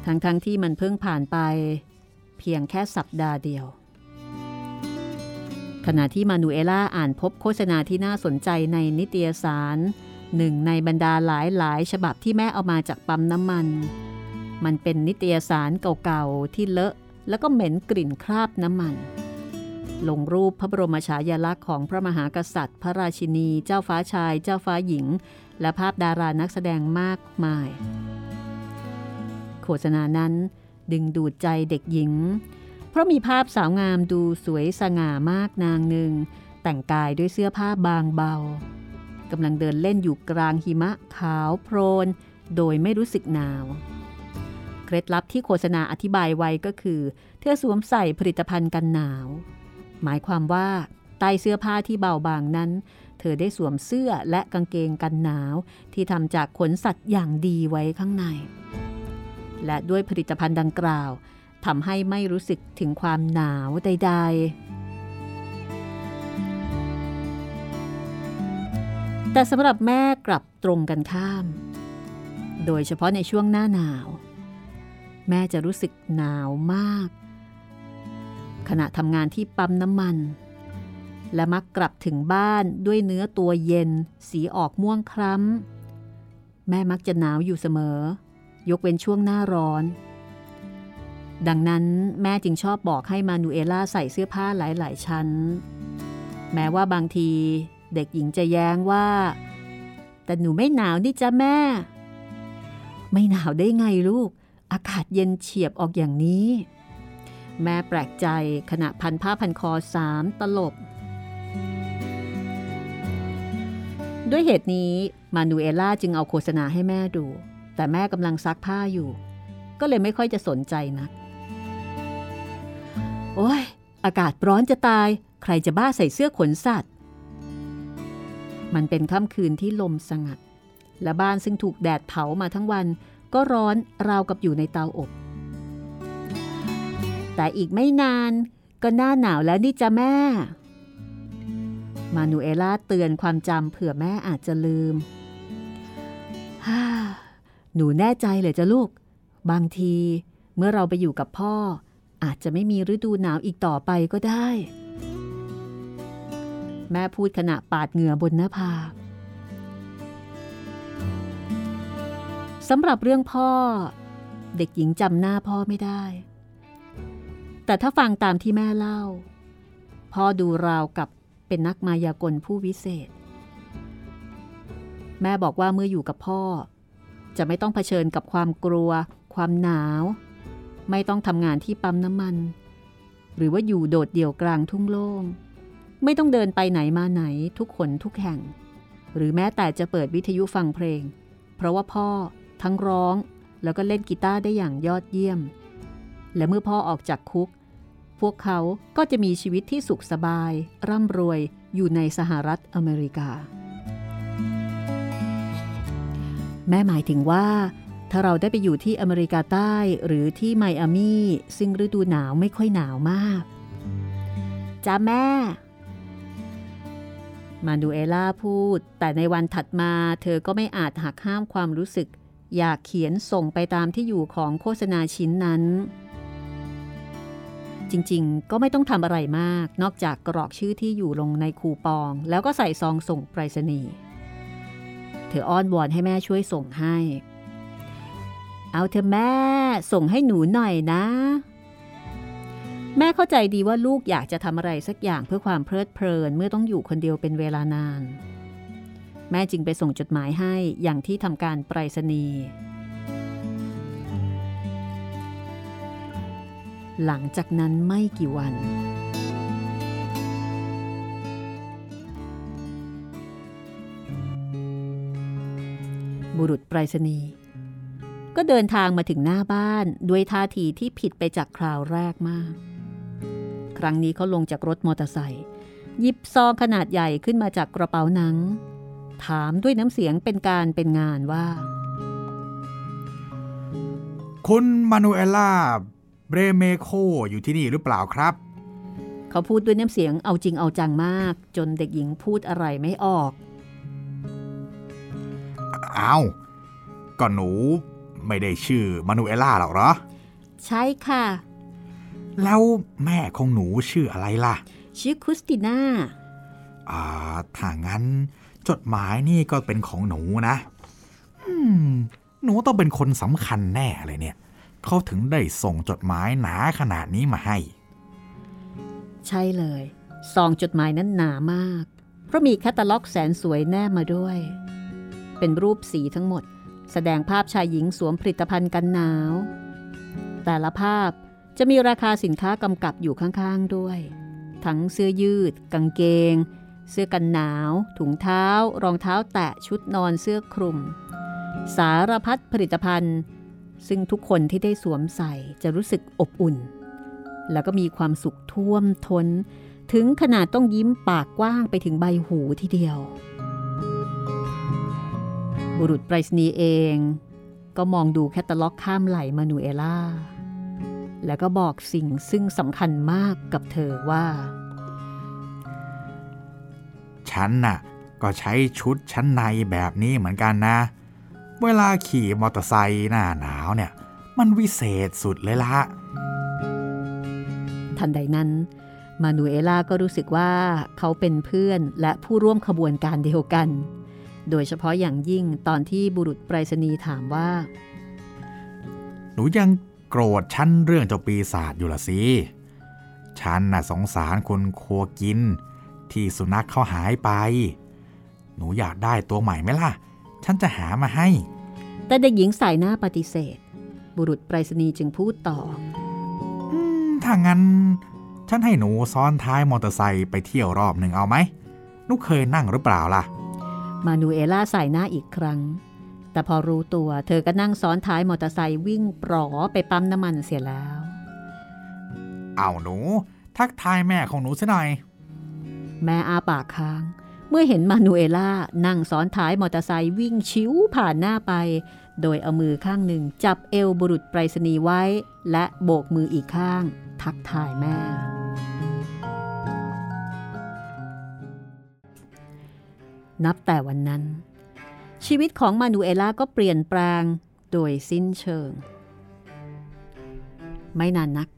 ทั้งๆทที่มันเพิ่งผ่านไป เพียงแค่สัปดาห์เดียว ขณะที่มานูเอล่าอ่านพบโฆษณาที่น่าสนใจในนิตยสารหนึ่งในบรรดาหลายหลายฉบับที่แม่เอามาจากปั๊มน้ำมัน มันเป็นนิตยสารเก่าๆที่เลอะ แล้วก็เหม็นกลิ่นคราบน้ำมัน ลงรูปพระบรมฉายาลักษณ์ของพระมหากษัตริย์ พระราชินี เจ้าฟ้าชาย เจ้าฟ้าหญิง และภาพดารานักแสดงมากมาย โฆษณานั้นดึงดูดใจเด็กหญิง เพราะมีภาพสาวงามดูสวยสง่ามากนางหนึ่ง แต่งกายด้วยเสื้อผ้าบางเบากำลังเดินเล่นอยู่กลางหิมะขาวโพลนโดยไม่รู้สึกหนาว เคล็ดลับที่โฆษณาอธิบายไว้ก็คือ เธอสวมใส่ผลิตภัณฑ์กันหนาว หมายความว่าใต้เสื้อผ้าที่เบาบางนั้น เธอได้สวมเสื้อและกางเกงกันหนาว ที่ทำจากขนสัตว์อย่างดีไว้ข้างใน และด้วยผลิตภัณฑ์ดังกล่าวทำให้ไม่รู้สึกถึงความหนาวใด ๆแต่สำหรับแม่กลับตรงกันข้าม โดยเฉพาะในช่วงหน้าหนาว แม่จะรู้สึกหนาวมาก ขณะทำงานที่ปั๊มน้ำมัน และมักกลับถึงบ้านด้วยเนื้อตัวเย็น สีออกม่วงคล้ำ แม่มักจะหนาวอยู่เสมอ ยกเว้นช่วงหน้าร้อน ดังนั้นแม่จึงชอบบอกให้มานูเอล่าใส่เสื้อผ้าหลาย ๆ ชั้น แม้ว่าบางทีเด็กหญิงจะแย้งว่า แต่หนูไม่หนาวนี่จ้ะแม่ ไม่หนาวได้ไงลูก อากาศเย็นเฉียบออกอย่างนี้ แม่แปลกใจขณะพันผ้าพันคอสามตลบ ด้วยเหตุนี้มานูเอล่าจึงเอาโฆษณาให้แม่ดู แต่แม่กำลังซักผ้าอยู่ ก็เลยไม่ค่อยจะสนใจนัก โอ้ย อากาศร้อนจะตาย ใครจะบ้าใส่เสื้อขนสัตว์ มันเป็นค่ำคืนที่ลมสงัด และบ้านซึ่งถูกแดดเผามาทั้งวัน ก็ร้อนราวกับอยู่ในเตาอบ แต่อีกไม่นานก็หน้าหนาวแล้วนี่จ้ะแม่ มานูเอล่าเตือนความจำเผื่อแม่อาจจะลืม ฮ่า หนูแน่ใจเลยจ้ะลูก บางทีเมื่อเราไปอยู่กับพ่อ อาจจะไม่มีฤดูหนาวอีกต่อไปก็ได้ แม่พูดขณะปาดเหงื่อบนหน้าผาก สำหรับเรื่องพ่อ เด็กหญิงจำหน้าพ่อไม่ได้ แต่ถ้าฟังตามที่แม่เล่า พ่อดูราวกับเป็นนักมายากลผู้วิเศษ แม่บอกว่าเมื่ออยู่กับพ่อ จะไม่ต้องเผชิญกับความกลัว ความหนาว ไม่ต้องทำงานที่ปั๊มน้ำมัน หรือว่าอยู่โดดเดี่ยวกลางทุ่งโล่งไม่ต้องเดินไปไหนมาไหนทุกคนทุกแห่ง หรือแม้แต่จะเปิดวิทยุฟังเพลง เพราะว่าพ่อ ทั้งร้องแล้วก็เล่นกีตาร์ได้อย่างยอดเยี่ยม และเมื่อพ่อออกจากคุก พวกเขาก็จะมีชีวิตที่สุขสบาย ร่ำรวยอยู่ในสหรัฐอเมริกา แม่หมายถึงว่า ถ้าเราได้ไปอยู่ที่อเมริกาใต้หรือที่ไมอามี่ซึ่งฤดูหนาวไม่ค่อยหนาวมากจ้าแม่ มาดูเอล่าพูด แต่ในวันถัดมาเธอก็ไม่อาจหักห้ามความรู้สึก อยากเขียนส่งไปตามที่อยู่ของโฆษณาชิ้นนั้น จริงๆ ก็ไม่ต้องทำอะไรมาก นอกจากกรอกชื่อที่อยู่ลงในคูปอง แล้วก็ใส่ซองส่งไปรษณีย์เธออ้อนวอนให้แม่ช่วยส่งให้ เอาเธอแม่ส่งให้หนูหน่อยนะ แม่เข้าใจดีว่าลูกอยากจะทำอะไรสักอย่างเพื่อความเพลิดเพลินเมื่อต้องอยู่คนเดียวเป็นเวลานาน แม่จึงไปส่งจดหมายให้อย่างที่ทำการไปรษณีย์หลังจากนั้นไม่กี่วัน บุรุษไปรษณีย์ก็เดินทางมาถึงหน้าบ้านด้วยท่าทีที่ผิดไปจากคราวแรกมาก ครั้งนี้เขาลงจากรถมอเตอร์ไซค์หยิบซองขนาดใหญ่ขึ้นมาจากกระเป๋าหนัง ถามด้วยน้ำเสียงเป็นการเป็นงานว่า คุณมานูเอล่าเบรเมโคอยู่ที่นี่หรือเปล่าครับ เขาพูดด้วยน้ำเสียงเอาจริงเอาจังมาก จนเด็กหญิงพูดอะไรไม่ออกอ้าวก็หนูไม่ได้ชื่อมานูเอล่าหรอกเหรอ ใช่ค่ะ แล้วแม่ของหนูชื่ออะไรล่ะ ชื่อคุสติน่าอ่าถ้างั้น จดหมายนี่ก็เป็นของหนูนะ อืม หนูต้องเป็นคนสำคัญแน่เลยเนี่ย เขาถึงได้ส่งจดหมายหนาขนาดนี้มาให้ ใช่เลยซองจดหมายนั้นหนามาก เพราะมีแคตตาล็อกแสนสวยแนบมาด้วย เป็นรูปสีทั้งหมด แสดงภาพชายหญิงสวมผลิตภัณฑ์กันหนาว แต่ละภาพจะมีราคาสินค้ากำกับอยู่ข้างๆด้วย ทั้งเสื้อยืด กางเกง เสื้อกันหนาว ถุงเท้า รองเท้าแตะชุดนอนเสื้อคลุม สารพัดผลิตภัณฑ์ ซึ่งทุกคนที่ได้สวมใส่จะรู้สึกอบอุ่น แล้วก็มีความสุขท่วมทน้น ถึงขนาดต้องยิ้มปากกว้างไปถึงใบหูทีเดียว บุรุษไปรษณีย์เอง ก็มองดูแคตตาล็อกข้ามไหลมานูเอล่าแล้วก็บอกสิ่งซึ่งสำคัญมากกับเธอว่า ฉันน่ะก็ใช้ชุดชั้นในแบบนี้เหมือนกันนะ เวลาขี่มอเตอร์ไซค์หน้าหนาวเนี่ย มันวิเศษสุดเลยละทันใดนั้น มานูเอล่าก็รู้สึกว่าเขาเป็นเพื่อนและผู้ร่วมขบวนการเดียวกัน โดยเฉพาะอย่างยิ่งตอนที่บุรุษไปรษณีย์ถามว่า หนูยังโกรธฉันเรื่องเจ้าปีศาจอยู่ละสิ ฉันน่ะสงสารคนครัวกิน ที่สุนัขเขาหายไป หนูอยากได้ตัวใหม่ไหมล่ะ ฉันจะหามาให้ แต่เด็กหญิงสายหน้าปฏิเสธ บุรุษไปรษณีย์จึงพูดต่ออืมถ้างั้น ฉันให้หนูซ้อนท้ายมอเตอร์ไซค์ไปเที่ยวรอบหนึ่งเอาไหมหนูเคยนั่งหรือเปล่าล่ะ มานูเอล่าสายหน้าอีกครั้ง แต่พอรู้ตัวเธอก็นั่งซ้อนท้ายมอเตอร์ไซค์วิ่งปลอไปปั๊มน้ำมันเสียแล้ว เอาหนู ทักทายแม่ของหนูซะหน่อย แม่อาปากค้าง เมื่อเห็นมานูเอล่านั่งซ้อนท้ายมอเตอร์ไซค์วิ่งชิวผ่านหน้าไป โดยเอามือข้างหนึ่งจับเอวบุรุษไปรษณีย์ไว้ และโบกมืออีกข้าง ทักทายแม่ นับแต่วันนั้น ชีวิตของมานูเอล่าก็เปลี่ยนแปลงโดยสิ้นเชิง ไม่นานนัก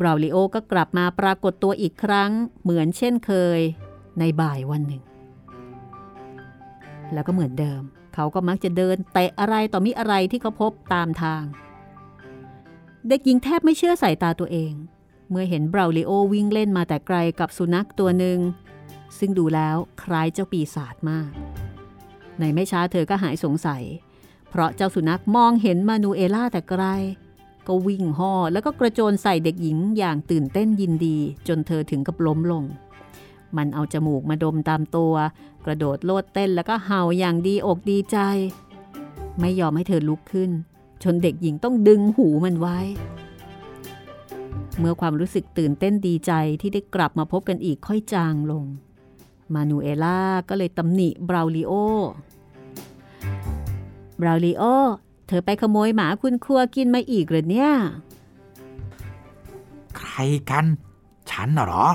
บราลิโอก็กลับมาปรากฏตัวอีกครั้งเหมือนเช่นเคยในบ่ายวันหนึ่ง แล้วก็เหมือนเดิม เขาก็มักจะเดินเตะอะไรต่อมิอะไรที่เขาพบตามทาง เด็กหญิงแทบไม่เชื่อสายตาตัวเอง เมื่อเห็นบราลิโอวิ่งเล่นมาแต่ไกลกับสุนัขตัวหนึ่ง ซึ่งดูแล้วคล้ายเจ้าปีศาจมาก ในไม่ช้าเธอก็หายสงสัย เพราะเจ้าสุนัขมองเห็นมานูเอล่าแต่ไกล ก็วิ่งห่อแล้วก็กระโจนใส่เด็กหญิงอย่างตื่นเต้นยินดี จนเธอถึงกับล้มลง มันเอาจมูกมาดมตามตัว กระโดดโลดเต้นแล้วก็เห่าอย่างดีอกดีใจ ไม่ยอมให้เธอลุกขึ้น จนเด็กหญิงต้องดึงหูมันไว้ เมื่อความรู้สึกตื่นเต้นดีใจที่ได้กลับมาพบกันอีกค่อยจางลง มานูเอล่าก็เลยตำหนิบราลิโอบราลิโอ เธอไปขโมยหมาคุณครัวกินมาอีกเหรอเนี่ย ใครกัน ฉันน่ะเหรอ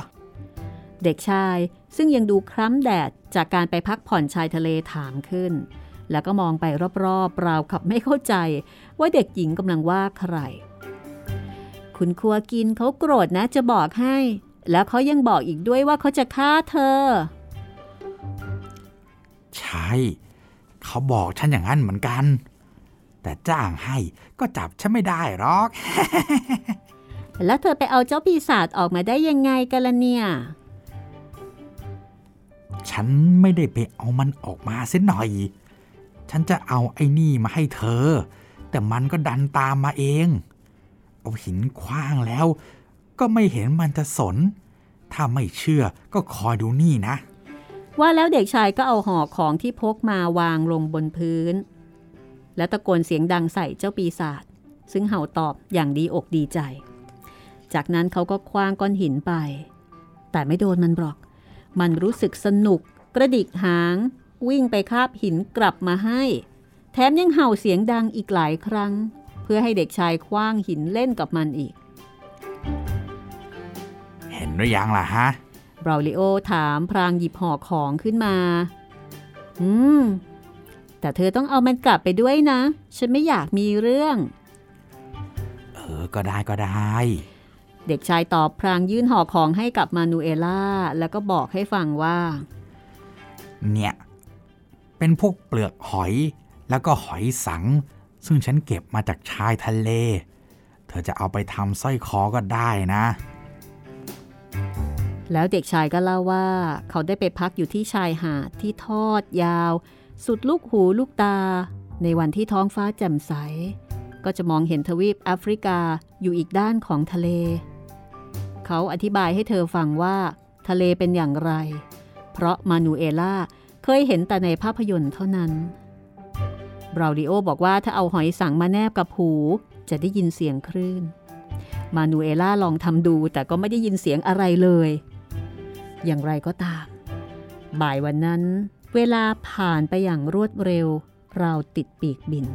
เด็กชายซึ่งยังดูคล้ำแดดจากการไปพักผ่อนชายทะเลถามขึ้น แล้วก็มองไปรอบๆราวขับไม่เข้าใจ ว่าเด็กหญิงกำลังว่าใคร คุณครัวกินเขาโกรธนะจะบอกให้ แล้วเขายังบอกอีกด้วยว่าเขาจะฆ่าเธอ ใช่ เขาบอกฉันอย่างนั้นเหมือนกัน แต่จ้างให้ก็จับฉันไม่ได้หรอก แล้วเธอไปเอาเจ้าปีศาจออกมาได้ยังไงกันล่ะเนี่ย ฉันไม่ได้ไปเอามันออกมาเส้นหน่อย ฉันจะเอาไอ้นี่มาให้เธอ แต่มันก็ดันตามมาเอง เอาหินคว้างแล้ว ก็ไม่เห็นมันจะสน ถ้าไม่เชื่อก็คอยดูนี่นะ ว่าแล้วเด็กชายก็เอาห่อของที่พกมาวางลงบนพื้น และตะโกนเสียงดังใส่เจ้าปีศาจซึ่งเห่าตอบอย่างดีอกดีใจ จากนั้นเขาก็คว้างก้อนหินไป แต่ไม่โดนมันหรอก มันรู้สึกสนุก กระดิกหาง วิ่งไปคาบหินกลับมาให้ แถมยังเห่าเสียงดังอีกหลายครั้ง เพื่อให้เด็กชายคว้างหินเล่นกับมันอีก เห็นหรือยังล่ะฮะบราวลิโอถามพรางหยิบห่อของขึ้นมา อืม แต่เธอต้องเอามันกลับไปด้วยนะ ฉันไม่อยากมีเรื่อง เออ ก็ได้ก็ได้ เด็กชายตอบพรางยื่นห่อของให้กับมานูเอล่า แล้วก็บอกให้ฟังว่า เนี่ย เป็นพวกเปลือกหอย แล้วก็หอยสัง ซึ่งฉันเก็บมาจากชายทะเล เธอจะเอาไปทำสร้อยคอก็ได้นะแล้วเด็กชายก็เล่าว่า เขาได้ไปพักอยู่ที่ชายหาดที่ทอดยาว สุดลูกหูลูกตา ในวันที่ท้องฟ้าแจ่มใส ก็จะมองเห็นทวีปแอฟริกาอยู่อีกด้านของทะเล เขาอธิบายให้เธอฟังว่า ทะเลเป็นอย่างไร เพราะมานูเอล่าเคยเห็นแต่ในภาพยนตร์เท่านั้นบราวดิโอบอกว่าถ้าเอาหอยสังมาแนบกับหูจะได้ยินเสียงคลื่น มานูเอล่าลองทำดูแต่ก็ไม่ได้ยินเสียงอะไรเลย อย่างไรก็ตาม บ่ายวันนั้น เวลาผ่านไปอย่างรวดเร็ว เราติดปีกบิน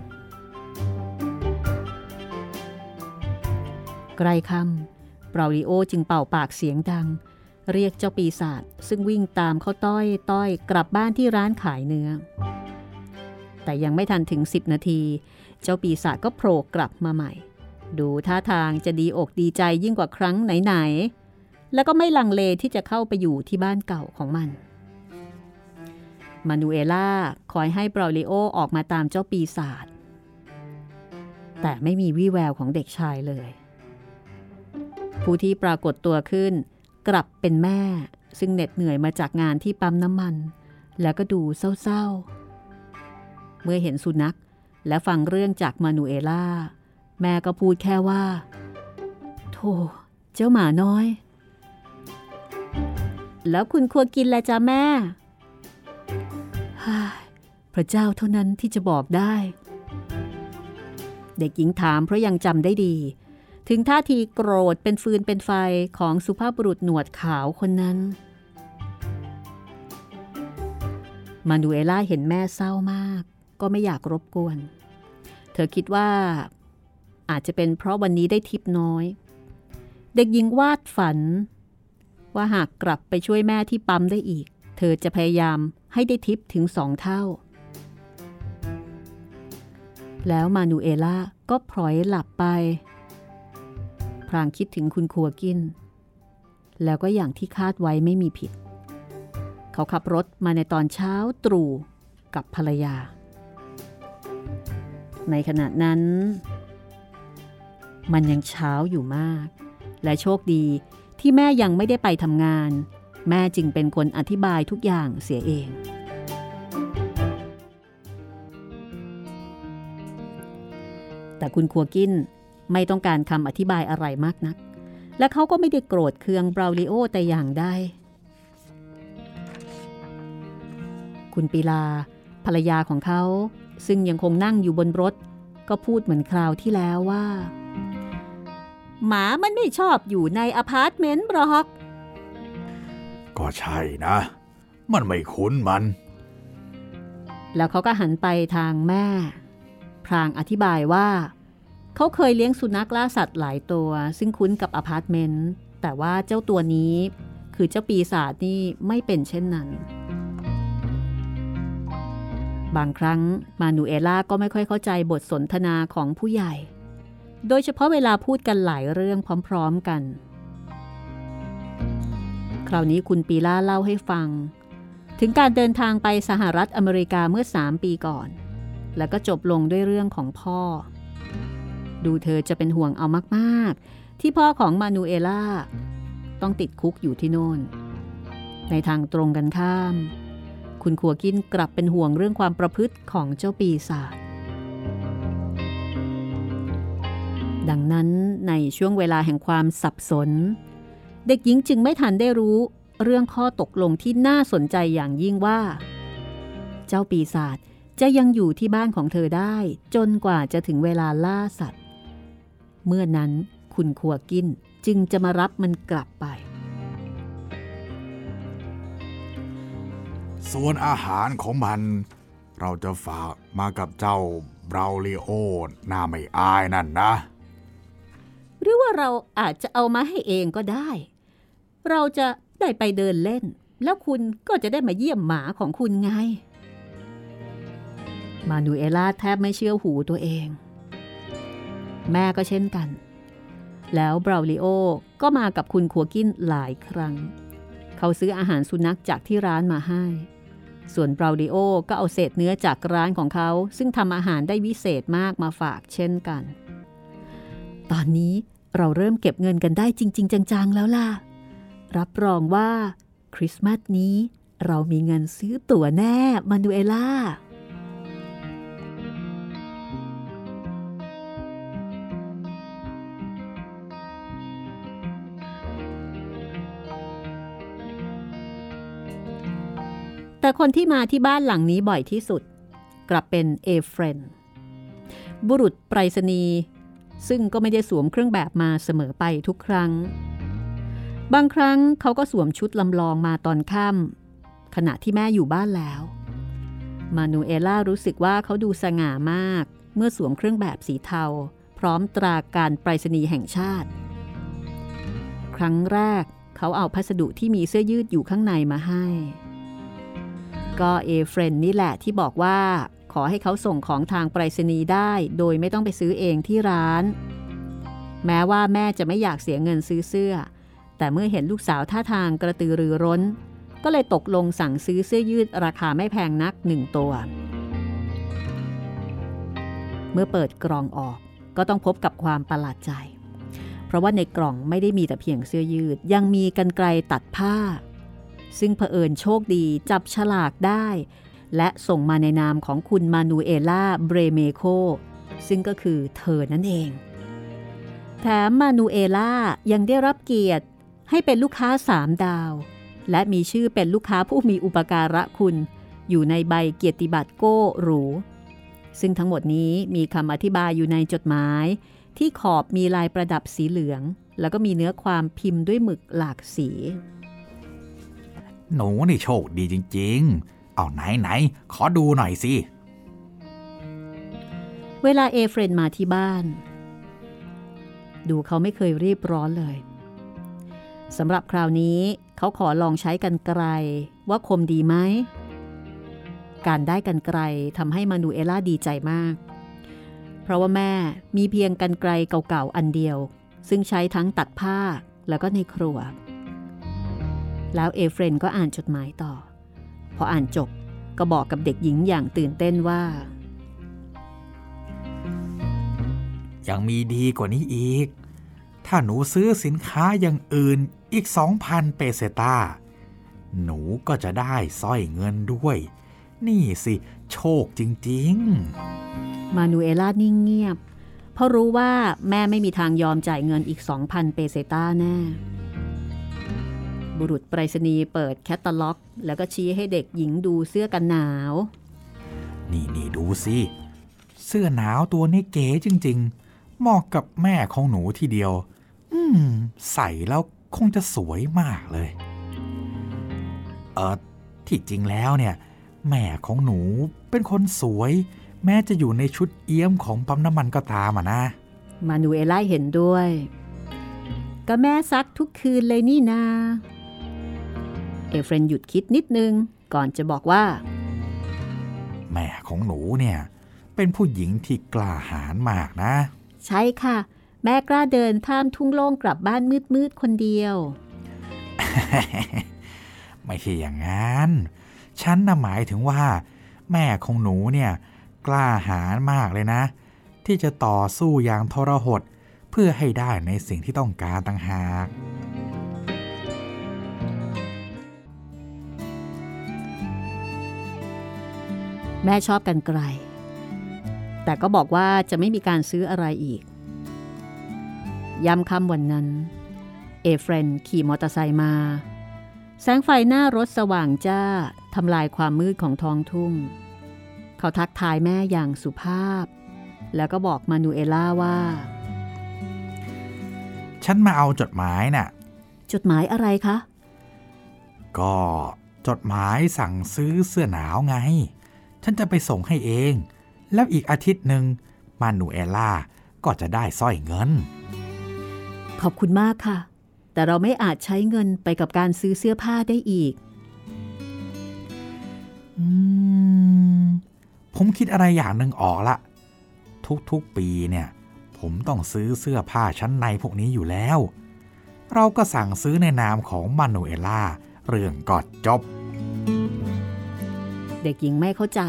ใกล้ค่ำบราวดิโอจึงเป่าปากเสียงดัง เรียกเจ้าปีศาจซึ่งวิ่งตามเขาต้อยต้อยกลับบ้านที่ร้านขายเนื้อ แต่ยังไม่ทันถึง10นาที เจ้าปีศาจก็โผล่กลับมาใหม่ ดูท่าทางจะดีอกดีใจยิ่งกว่าครั้งไหนๆ แล้วก็ไม่ลังเลที่จะเข้าไปอยู่ที่บ้านเก่าของมัน มานูเอล่าคอยให้บราลิโอออกมาตามเจ้าปีศาจแต่ไม่มีวี่แววของเด็กชายเลย ผู้ที่ปรากฏตัวขึ้น กลับเป็นแม่ซึ่งเหน็ดเหนื่อยมาจากงานที่ปั๊มน้ำมัน แล้วก็ดูเศร้าๆ เมื่อเห็นสุนัขและฟังเรื่องจากมานูเอล่า แม่ก็พูดแค่ว่า โธ่เจ้าหมาน้อย แล้วคุณควรกินแหละจ้าแม่ พระเจ้าเท่านั้นที่จะบอกได้ เด็กหญิงถามเพราะยังจำได้ดี ถึงท่าทีโกรธเป็นฟืนเป็นไฟของสุภาพบุรุษหนวดขาวคนนั้น มานูเอล่าเห็นแม่เศร้ามาก ก็ไม่อยากรบกวน เธอคิดว่า อาจจะเป็นเพราะวันนี้ได้ทิปน้อย เด็กหญิงวาดฝัน ว่าหากกลับไปช่วยแม่ที่ปั๊มได้อีก เธอจะพยายามให้ได้ทิปถึงสองเท่า แล้วมานูเอล่าก็พลอยหลับไป พรางคิดถึงคุณครัวกิน แล้วก็อย่างที่คาดไว้ไม่มีผิด เขาขับรถมาในตอนเช้าตรู่กับภรรยา ในขณะนั้น มันยังเช้าอยู่มาก และโชคดีที่แม่ยังไม่ได้ไปทำงาน แม่จึงเป็นคนอธิบายทุกอย่างเสียเอง แต่คุณครัวกินไม่ต้องการคำอธิบายอะไรมากนัก และเขาก็ไม่ได้โกรธเคืองบราวลิโอแต่อย่างใดคุณปีลา ภรรยาของเขา ซึ่งยังคงนั่งอยู่บนรถ ก็พูดเหมือนคราวที่แล้วว่า หมามันไม่ชอบอยู่ในอพาร์ตเมนต์หรอก ก็ใช่นะ มันไม่คุ้นมัน แล้วเขาก็หันไปทางแม่ พลางอธิบายว่า เขาเคยเลี้ยงสุนัขล่าสัตว์หลายตัว ซึ่งคุ้นกับอพาร์ตเมนต์ แต่ว่าเจ้าตัวนี้ คือเจ้าปีศาจนี่ไม่เป็นเช่นนั้น บางครั้งมานูเอล่าก็ไม่ค่อยเข้าใจบทสนทนาของผู้ใหญ่ โดยเฉพาะเวลาพูดกันหลายเรื่องพร้อมๆกัน คราวนี้คุณปีล่าเล่าให้ฟัง ถึงการเดินทางไปสหรัฐอเมริกาเมื่อ 3 ปีก่อน แล้วก็จบลงด้วยเรื่องของพ่อ ดูเธอจะเป็นห่วงเอามากๆ ที่พ่อของมานูเอล่า ต้องติดคุกอยู่ที่โน่น ในทางตรงกันข้าม คุณขัวกินกลับเป็นห่วงเรื่องความประพฤติของเจ้าปีศาจดังนั้นในช่วงเวลาแห่งความสับสน เด็กหญิงจึงไม่ทันได้รู้เรื่องข้อตกลงที่น่าสนใจอย่างยิ่งว่า เจ้าปีศาจจะยังอยู่ที่บ้านของเธอได้ จนกว่าจะถึงเวลาล่าสัตว์ เมื่อนั้นคุณขัวกินจึงจะมารับมันกลับไป ส่วนอาหารของมัน เราจะฝากมากับเจ้าบราวลิโอหน้าไม่อายนั่นนะ หรือว่าเราอาจจะเอามาให้เองก็ได้ เราจะได้ไปเดินเล่น แล้วคุณก็จะได้มาเยี่ยมหมาของคุณไง มานูเอล่าแทบไม่เชื่อหูตัวเอง แม่ก็เช่นกัน แล้วบราวลิโอก็มากับคุณขัวกินหลายครั้ง เขาซื้ออาหารสุนัขจากที่ร้านมาให้ ส่วนบราวลิโอก็เอาเศษเนื้อจากร้านของเขา ซึ่งทำอาหารได้วิเศษมากมาฝากเช่นกัน ตอนนี้เราเริ่มเก็บเงินกันได้จริง ๆ จัง ๆ แล้วล่ะ รับรองว่าคริสต์มาสนี้เรามีเงินซื้อตั๋วแน่มานูเอล่า แต่คนที่มาที่บ้านหลังนี้บ่อยที่สุด กลับเป็นเอเฟรนบุรุษไปรษณีย์ซึ่งก็ไม่ได้สวมเครื่องแบบมาเสมอไปทุกครั้ง บางครั้งเขาก็สวมชุดลำลองมาตอนค่ำขณะที่แม่อยู่บ้านแล้ว มานูเอล่ารู้สึกว่าเขาดูสง่ามาก เมื่อสวมเครื่องแบบสีเทา พร้อมตราการไปรษณีย์แห่งชาติ ครั้งแรกเขาเอาพัสดุที่มีเสื้อยืดอยู่ข้างในมาให้ ก็เอเฟรนนี่แหละที่บอกว่า ขอให้เขาส่งของทางไปรษณีย์ได้ โดยไม่ต้องไปซื้อเองที่ร้าน แม้ว่าแม่จะไม่อยากเสียเงินซื้อเสื้อ แต่เมื่อเห็นลูกสาวท่าทางกระตือรือร้น ก็เลยตกลงสั่งซื้อเสื้อยืดราคาไม่แพงนักหนึ่งตัว เมื่อเปิดกล่องออกก็ต้องพบกับความประหลาดใจ เพราะว่าในกล่องไม่ได้มีแต่เพียงเสื้อยืด ยังมีกันไกลตัดผ้า ซึ่งเผอิญโชคดีจับฉลากได้ และส่งมาในนามของคุณมานูเอล่าเบรเมโค ซึ่งก็คือเธอนั่นเอง แถมมานูเอล่ายังได้รับเกียรติให้เป็นลูกค้าสามดาว และมีชื่อเป็นลูกค้าผู้มีอุปการะคุณ อยู่ในใบเกียรติบัตรโก้หรู ซึ่งทั้งหมดนี้มีคำอธิบายอยู่ในจดหมาย ที่ขอบมีลายประดับสีเหลือง แล้วก็มีเนื้อความพิมพ์ด้วยหมึกหลากสี หนูนี่โชคดีจริง ๆ เอาไหนไหนขอดูหน่อยสิ เวลาเอเฟรนมาที่บ้าน ดูเขาไม่เคยรีบร้อนเลยสำหรับคราวนี้เขาขอลองใช้กันไกลว่าคมดีไหม การได้กันไกลทำให้มานูเอล่าดีใจมาก เพราะว่าแม่มีเพียงกันไกลเก่าๆอันเดียว ซึ่งใช้ทั้งตัดผ้าแล้วก็ในครัว แล้วเอเฟรนก็อ่านจดหมายต่อ พออ่านจบก็บอกกับเด็กหญิงอย่างตื่นเต้นว่า ยังมีดีกว่านี้อีก ถ้าหนูซื้อสินค้าอย่างอื่นอีก 2,000 เปเซตา หนูก็จะได้สร้อยเงินด้วย นี่สิโชคจริง ๆ มานูเอล่านิ่งเงียบ เพราะรู้ว่าแม่ไม่มีทางยอมจ่ายเงินอีก 2,000 เปเซตาแน่ บุรุษไปรษณีย์เปิดแคตตาล็อก แล้วก็ชี้ให้เด็กหญิงดูเสื้อกันหนาว นี่นี่ดูสิเสื้อหนาวตัวนี้เก๋จริง ๆ เหมาะกับแม่ของหนูทีเดียว อืม ใส่แล้วคงจะสวยมากเลย เออที่จริงแล้วเนี่ย แม่ของหนูเป็นคนสวย แม้จะอยู่ในชุดเอี๊ยมของปั๊มน้ำมันก็ตามอะนะ มานูเอล่าเห็นด้วย ก็แม่ซักทุกคืนเลยนี่นา เอเฟรนหยุดคิดนิดนึง ก่อนจะบอกว่า แม่ของหนูเนี่ย เป็นผู้หญิงที่กล้าหาญมากนะ ใช่ค่ะ แม่กล้าเดินข้ามทุ่งโล่งกลับบ้านมืดๆคนเดียว ไม่ใช่อย่างนั้น ฉันน่ะหมายถึงว่า แม่ของหนูเนี่ย กล้าหาญมากเลยนะ ที่จะต่อสู้อย่างทรหดเพื่อให้ได้ในสิ่งที่ต้องการต่างหาก แม่ชอบกันไกล แต่ก็บอกว่าจะไม่มีการซื้ออะไรอีกยำคำวันนั้น เอเฟรนขี่มอเตอร์ไซค์มา แสงไฟหน้ารถสว่างจ้าทำลายความมืดของท้องทุ่ง เขาทักทายแม่อย่างสุภาพ แล้วก็บอกมานูเอล่าว่า ฉันมาเอาจดหมายน่ะ จดหมายอะไรคะ ก็จดหมายสั่งซื้อเสื้อหนาวไง ฉันจะไปส่งให้เอง แล้วอีกอาทิตย์หนึ่งมานูเอล่าก็จะได้สร้อยเงิน ขอบคุณมากค่ะ แต่เราไม่อาจใช้เงินไปกับการซื้อเสื้อผ้าได้อีกอืมผมคิดอะไรอย่างหนึ่งออกละ ทุกๆปีเนี่ย ผมต้องซื้อเสื้อผ้าชั้นในพวกนี้อยู่แล้ว เราก็สั่งซื้อในนามของมานูเอล่าเรื่องก็จบ เด็กหญิงไม่เข้าใจ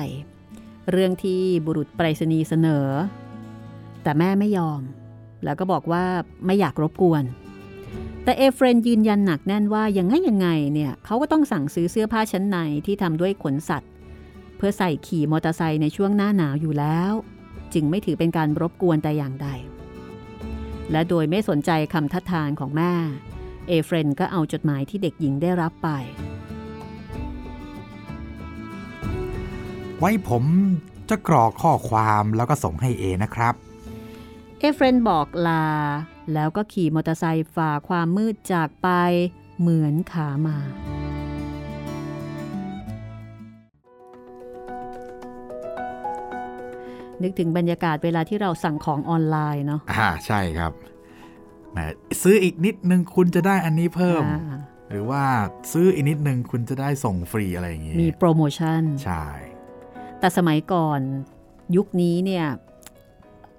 เรื่องที่บุรุษไปรษณีย์เสนอ แต่แม่ไม่ยอม แล้วก็บอกว่าไม่อยากรบกวน แต่เอเฟรนยืนยันหนักแน่นว่ายังไงยังไงเนี่ยเขาก็ต้องสั่งซื้อเสื้อผ้าชั้นในที่ทำด้วยขนสัตว์ เพื่อใส่ขี่มอเตอร์ไซค์ในช่วงหน้าหนาวอยู่แล้ว จึงไม่ถือเป็นการรบกวนแต่อย่างใด และโดยไม่สนใจคำทัดทานของแม่เอเฟรนก็เอาจดหมายที่เด็กหญิงได้รับไป ไว้ผมจะกรอกข้อความแล้วก็ส่งให้เองนะครับ เอเฟรนบอกลา แล้วก็ขี่มอเตอร์ไซค์ฝ่าความมืดจากไปเหมือนขามา นึกถึงบรรยากาศเวลาที่เราสั่งของออนไลน์เนาะอ่าใช่ครับแหมซื้ออีกนิดนึงคุณจะได้อันนี้เพิ่มอ่าหรือว่าซื้ออีกนิดนึงคุณจะได้ส่งฟรีอะไรอย่างงี้ มีโปรโมชั่น ใช่ แต่สมัยก่อนยุคนี้เนี่ย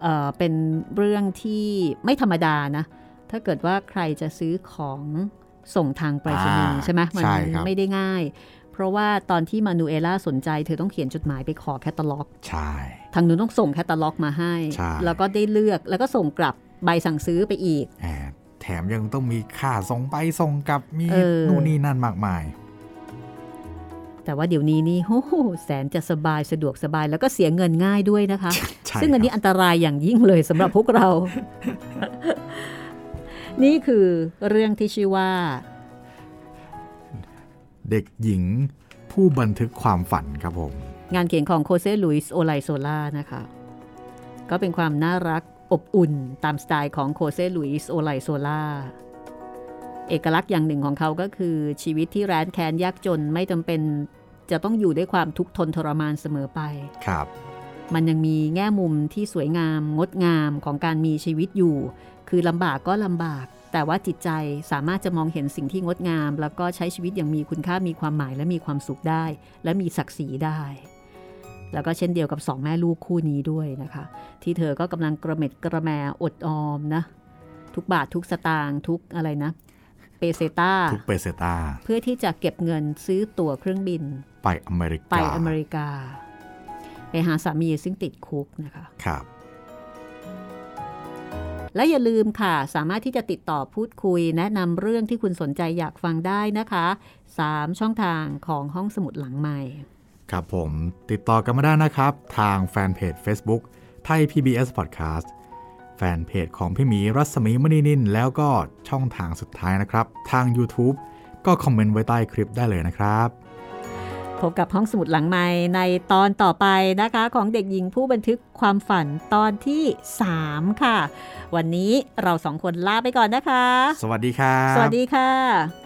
เอ่อเป็นเรื่องที่ไม่ธรรมดานะ ถ้าเกิดว่าใครจะซื้อของส่งทางไปรษณีย์อ่าใช่ไหมมัใช่ครับไม่ได้ง่าย เพราะว่าตอนที่มานูเอล่าสนใจ เธอต้องเขียนจดหมายไปขอแคตตาล็อกใช่ทางนู้นต้องส่งแคตตาล็อกมาให้ใช่แล้วก็ได้เลือกแล้วก็ส่งกลับใบสั่งซื้อไปอีกแหมแถมยังต้องมีค่าส่งไปส่งกลับมีเออนู่นนี่นั่นมากมาย แต่ว่าเดี๋ยวนี้นี่โอ้โหแสนจะสบายสะดวกสบายแล้วก็เสียเงินง่ายด้วยนะคะใช่ซึ่งอันนี้ครับอันตรายอย่างยิ่งเลยสำหรับพวกเรา นี่คือเรื่องที่ชื่อว่า เด็กหญิงผู้บันทึกความฝันครับผม งานเขียนของโฮเซลุยส์โอไลโซล่านะคะ ก็เป็นความน่ารักอบอุ่นตามสไตล์ของโฮเซลุยส์โอไลโซล่า เอกลักษณ์อย่างหนึ่งของเขาก็คือชีวิตที่แร้นแค้นยากจนไม่จำเป็นจะต้องอยู่ด้วยความทุกข์ทนทรมานเสมอไป ครับ มันยังมีแง่มุมที่สวยงาม งดงามของการมีชีวิตอยู่ คือลำบากก็ลำบาก แต่ว่าจิตใจสามารถจะมองเห็นสิ่งที่งดงาม แล้วก็ใช้ชีวิตอย่างมีคุณค่ามีความหมายและมีความสุขได้ และมีศักดิ์ศรีได้ แล้วก็เช่นเดียวกับสองแม่ลูกคู่นี้ด้วยนะคะ ที่เธอก็กำลังกระเม็ดกระแมอดออมนะทุกบาททุกสตางค์ทุกอะไรนะ เปเซตาทุกเปเซตาเพื่อที่จะเก็บเงินซื้อตั๋วเครื่องบิน ไปอเมริกา ไปอเมริกา ไปหาสามีซึ่งติดคุกนะคะครับ และอย่าลืมค่ะ สามารถที่จะติดต่อพูดคุย แนะนำเรื่องที่คุณสนใจอยากฟังได้นะคะ 3 ช่องทางของห้องสมุดหลังใหม่ ครับผมติดต่อกันมาได้นะครับ ทางแฟนเพจ Facebook ไทย PBS Podcast แฟนเพจของพี่หมีรัศมีมณีนินแล้วก็ช่องทางสุดท้ายนะครับ ทาง YouTube ก็คอมเมนต์ไว้ใต้คลิปได้เลยนะครับ พบกับห้องสมุดหลังใหม่ในตอนต่อไปนะคะ ของเด็กหญิงผู้บันทึกความฝันตอนที่ 3 ค่ะ วันนี้เราสองคนลาไปก่อนนะคะ สวัสดีครับสวัสดีค่ะ